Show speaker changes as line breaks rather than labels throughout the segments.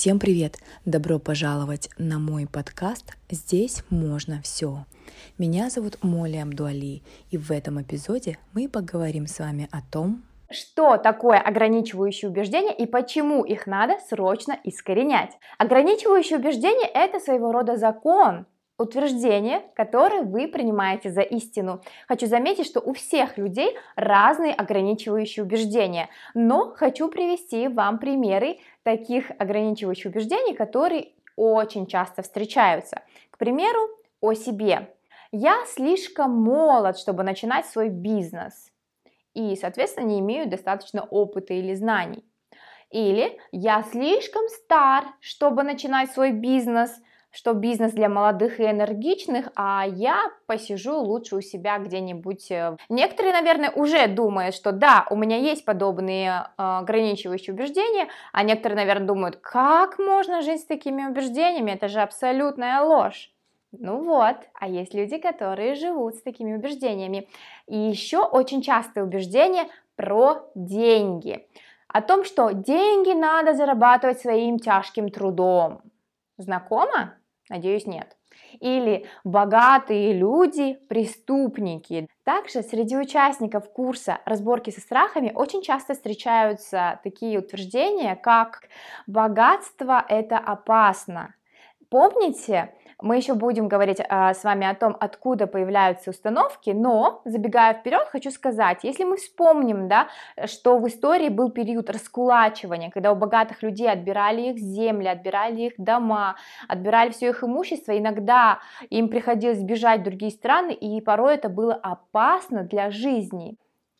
Всем привет! Добро пожаловать на мой подкаст «Здесь можно все». Меня зовут Моля Абдуали, и в этом эпизоде мы поговорим с вами о том,
что такое ограничивающие убеждения и почему их надо срочно искоренять. Ограничивающие убеждения – это своего рода закон, утверждение, которое вы принимаете за истину. Хочу заметить, что у всех людей разные ограничивающие убеждения, но хочу привести вам примеры таких ограничивающих убеждений, которые очень часто встречаются. К примеру, о себе. Я слишком молод, чтобы начинать свой бизнес и, соответственно, не имею достаточно опыта или знаний. Или я слишком стар, чтобы начинать свой бизнес – что бизнес для молодых и энергичных, а я посижу лучше у себя где-нибудь. Э, некоторые, наверное, уже думают, что да, у меня есть подобные э, ограничивающие убеждения, а некоторые, наверное, думают, как можно жить с такими убеждениями, это же абсолютная ложь. Ну вот, а есть люди, которые живут с такими убеждениями. И еще очень частое убеждение про деньги. О том, что деньги надо зарабатывать своим тяжким трудом. Знакомо? Надеюсь, нет. Или богатые люди – преступники. Также среди участников курса разборки со страхами очень часто встречаются такие утверждения, как «богатство – это опасно». Помните, мы еще будем говорить а, с вами о том, откуда появляются установки, но, забегая вперед, хочу сказать, если мы вспомним, да, что в истории был период раскулачивания, когда у богатых людей отбирали их земли, отбирали их дома, отбирали все их имущество, иногда им приходилось бежать в другие страны, и порой это было опасно для жизни.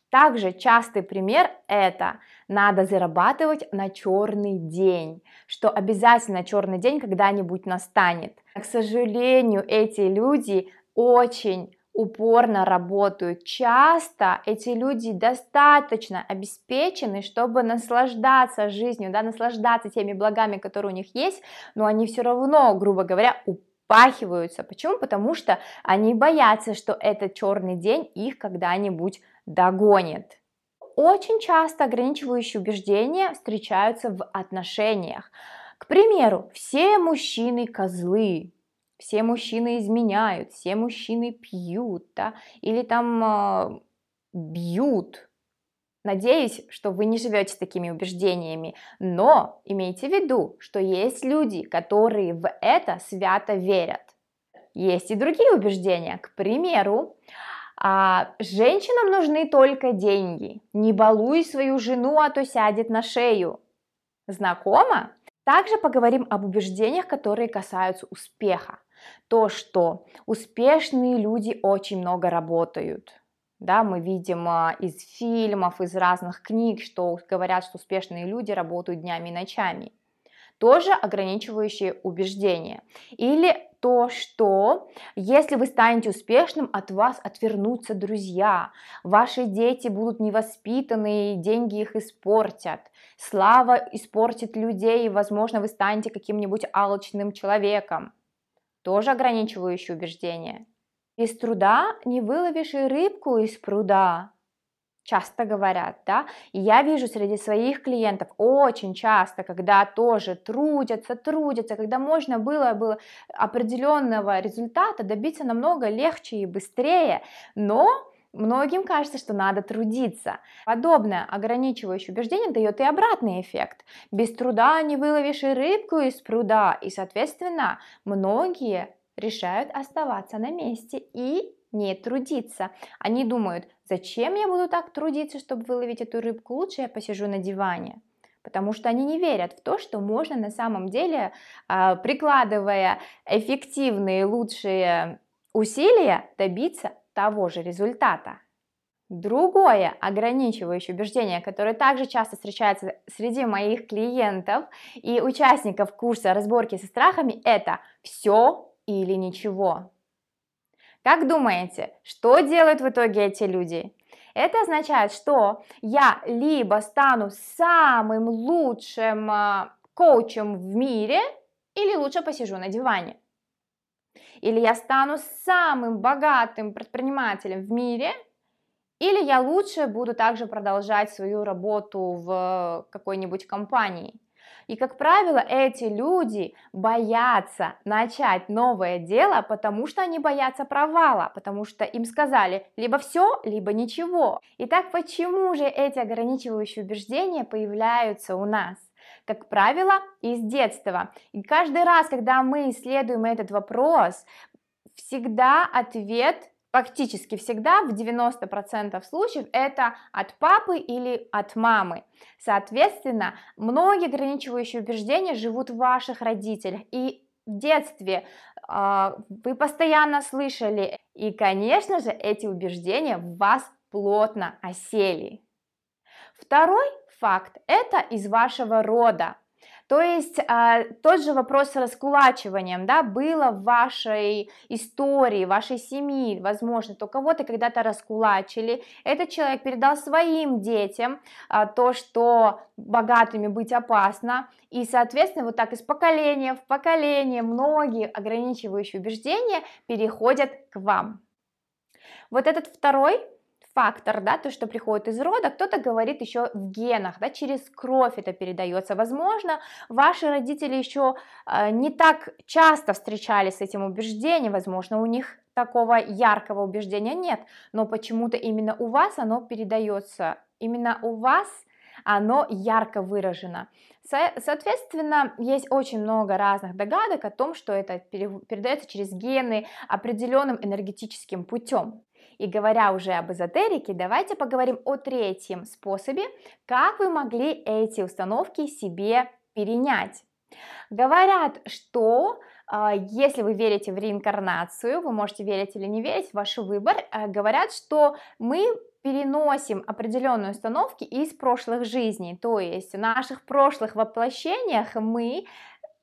Также частый пример это надо зарабатывать на черный день, что обязательно черный день когда-нибудь настанет. К сожалению, эти люди очень упорно работают. Часто эти люди достаточно обеспечены, чтобы наслаждаться жизнью, да, наслаждаться теми благами, которые у них есть, но они все равно, грубо говоря, упахиваются. Почему? Потому что они боятся, что этот черный день их когда-нибудь догонит. Очень часто ограничивающие убеждения встречаются в отношениях. К примеру, все мужчины козлы, все мужчины изменяют, все мужчины пьют, да, или там э, бьют. Надеюсь, что вы не живете с такими убеждениями, но имейте в виду, что есть люди, которые в это свято верят. Есть и другие убеждения. К примеру, а, женщинам нужны только деньги. Не балуй свою жену, а то сядет на шею. Знакомо? Также поговорим об убеждениях, которые касаются успеха. То, что успешные люди очень много работают. Да, мы видим а, из фильмов, из разных книг, что говорят, что успешные люди работают днями и ночами. Тоже ограничивающие убеждения. Или то, что если вы станете успешным, от вас отвернутся друзья, ваши дети будут невоспитанные, деньги их испортят, слава испортит людей, и, возможно, вы станете каким-нибудь алчным человеком. Тоже ограничивающее убеждение. Без труда не выловишь и рыбку из пруда часто говорят, да, и я вижу среди своих клиентов очень часто, когда тоже трудятся, трудятся, когда можно было, было определенного результата добиться намного легче и быстрее, но Многим кажется, что надо трудиться. Подобное ограничивающее убеждение дает и обратный эффект. Без труда не выловишь и рыбку из пруда, и, соответственно, многие решают оставаться на месте и не трудиться. Они думают, зачем я буду так трудиться, чтобы выловить эту рыбку, лучше я посижу на диване. Потому что они не верят в то, что можно на самом деле, а, прикладывая эффективные, лучшие усилия, добиться того же результата. Другое ограничивающее убеждение, которое также часто встречается среди моих клиентов и участников курса разборки со страхами, это все или ничего. Как думаете, что делают в итоге эти люди? Это означает, что я либо стану самым лучшим а, коучем в мире, или лучше посижу на диване. Или я стану самым богатым предпринимателем в мире, или я лучше буду также продолжать свою работу в какой-нибудь компании. И, как правило, эти люди боятся начать новое дело, потому что они боятся провала, потому что им сказали либо все, либо ничего. Итак, почему же эти ограничивающие убеждения появляются у нас? как правило, из детства. И каждый раз, когда мы исследуем этот вопрос, всегда ответ Фактически всегда в 90% случаев это от папы или от мамы. Соответственно, многие ограничивающие убеждения живут в ваших родителях. И в детстве э, вы постоянно слышали, и, конечно же, эти убеждения в вас плотно осели. Второй факт – это из вашего рода. То есть а, тот же вопрос с раскулачиванием, да, было в вашей истории, вашей семьи, возможно, то кого-то когда-то раскулачили, этот человек передал своим детям а, то, что богатыми быть опасно, и, соответственно, вот так из поколения в поколение многие ограничивающие убеждения переходят к вам. Вот этот второй фактор, да, то, что приходит из рода, кто-то говорит еще в генах, да, через кровь это передается. Возможно, ваши родители еще э, не так часто встречались с этим убеждением, возможно, у них такого яркого убеждения нет, но почему-то именно у вас оно передается, именно у вас оно ярко выражено. Соответственно, есть очень много разных догадок о том, что это передается через гены определенным энергетическим путем. И говоря уже об эзотерике, давайте поговорим о третьем способе, как вы могли эти установки себе перенять. Говорят, что э, если вы верите в реинкарнацию, вы можете верить или не верить, ваш выбор, э, говорят, что мы переносим определенные установки из прошлых жизней, то есть в наших прошлых воплощениях мы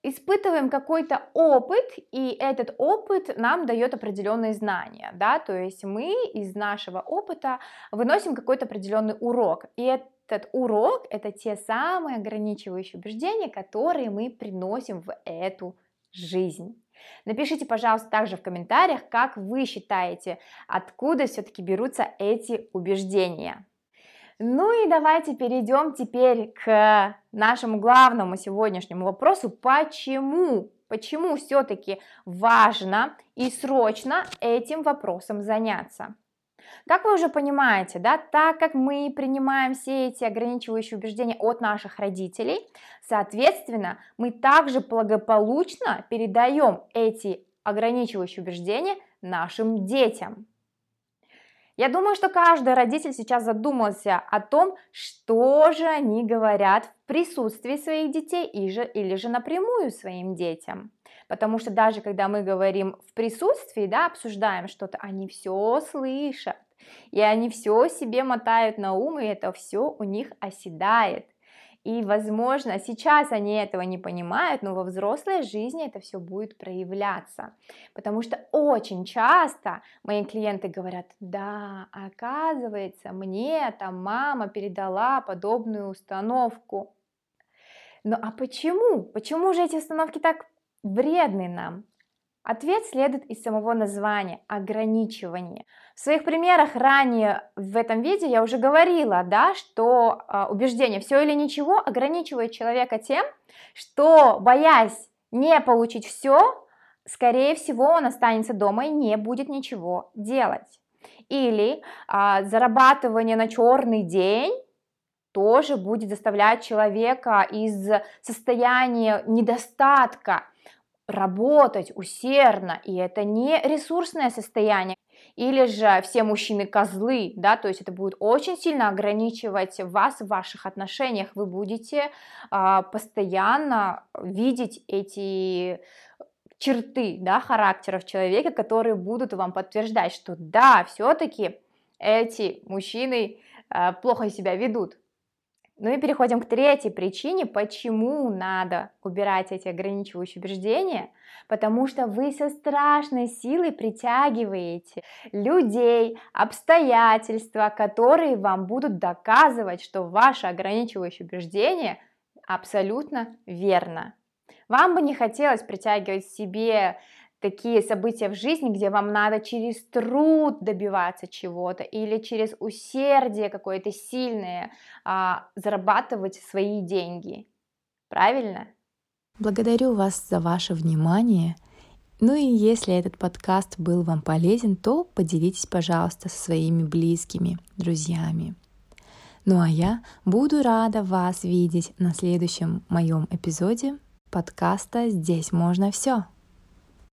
испытываем какой-то опыт, и этот опыт нам дает определенные знания, да, то есть мы из нашего опыта выносим какой-то определенный урок, и этот урок это те самые ограничивающие убеждения, которые мы приносим в эту жизнь. Напишите, пожалуйста, также в комментариях, как вы считаете, откуда все-таки берутся эти убеждения. Ну и давайте перейдем теперь к нашему главному сегодняшнему вопросу, почему, почему все-таки важно и срочно этим вопросом заняться. Как вы уже понимаете, да, так как мы принимаем все эти ограничивающие убеждения от наших родителей, соответственно, мы также благополучно передаем эти ограничивающие убеждения нашим детям. Я думаю, что каждый родитель сейчас задумался о том, что же они говорят в присутствии своих детей или же, или же напрямую своим детям. Потому что даже когда мы говорим в присутствии, да, обсуждаем что-то, они все слышат. И они все себе мотают на ум, и это все у них оседает. И, возможно, сейчас они этого не понимают, но во взрослой жизни это все будет проявляться. Потому что очень часто мои клиенты говорят, да, оказывается, мне там мама передала подобную установку. Ну а почему? Почему же эти установки так вредны нам? Ответ следует из самого названия – ограничивание. В своих примерах ранее в этом видео я уже говорила, да, что э, убеждение «все или ничего» ограничивает человека тем, что, боясь не получить все, скорее всего, он останется дома и не будет ничего делать. Или э, зарабатывание на черный день тоже будет заставлять человека из состояния недостатка работать усердно, и это не ресурсное состояние, или же все мужчины козлы, да, то есть это будет очень сильно ограничивать вас в ваших отношениях, вы будете а, постоянно видеть эти черты, да, характеров человека, которые будут вам подтверждать, что да, все-таки эти мужчины а, плохо себя ведут, ну и переходим к третьей причине, почему надо убирать эти ограничивающие убеждения, потому что вы со страшной силой притягиваете людей, обстоятельства, которые вам будут доказывать, что ваше ограничивающее убеждение абсолютно верно. Вам бы не хотелось притягивать себе такие события в жизни, где вам надо через труд добиваться чего-то или через усердие какое-то сильное а, зарабатывать свои деньги. Правильно?
Благодарю вас за ваше внимание. Ну и если этот подкаст был вам полезен, то поделитесь, пожалуйста, со своими близкими, друзьями. Ну а я буду рада вас видеть на следующем моем эпизоде подкаста «Здесь можно все».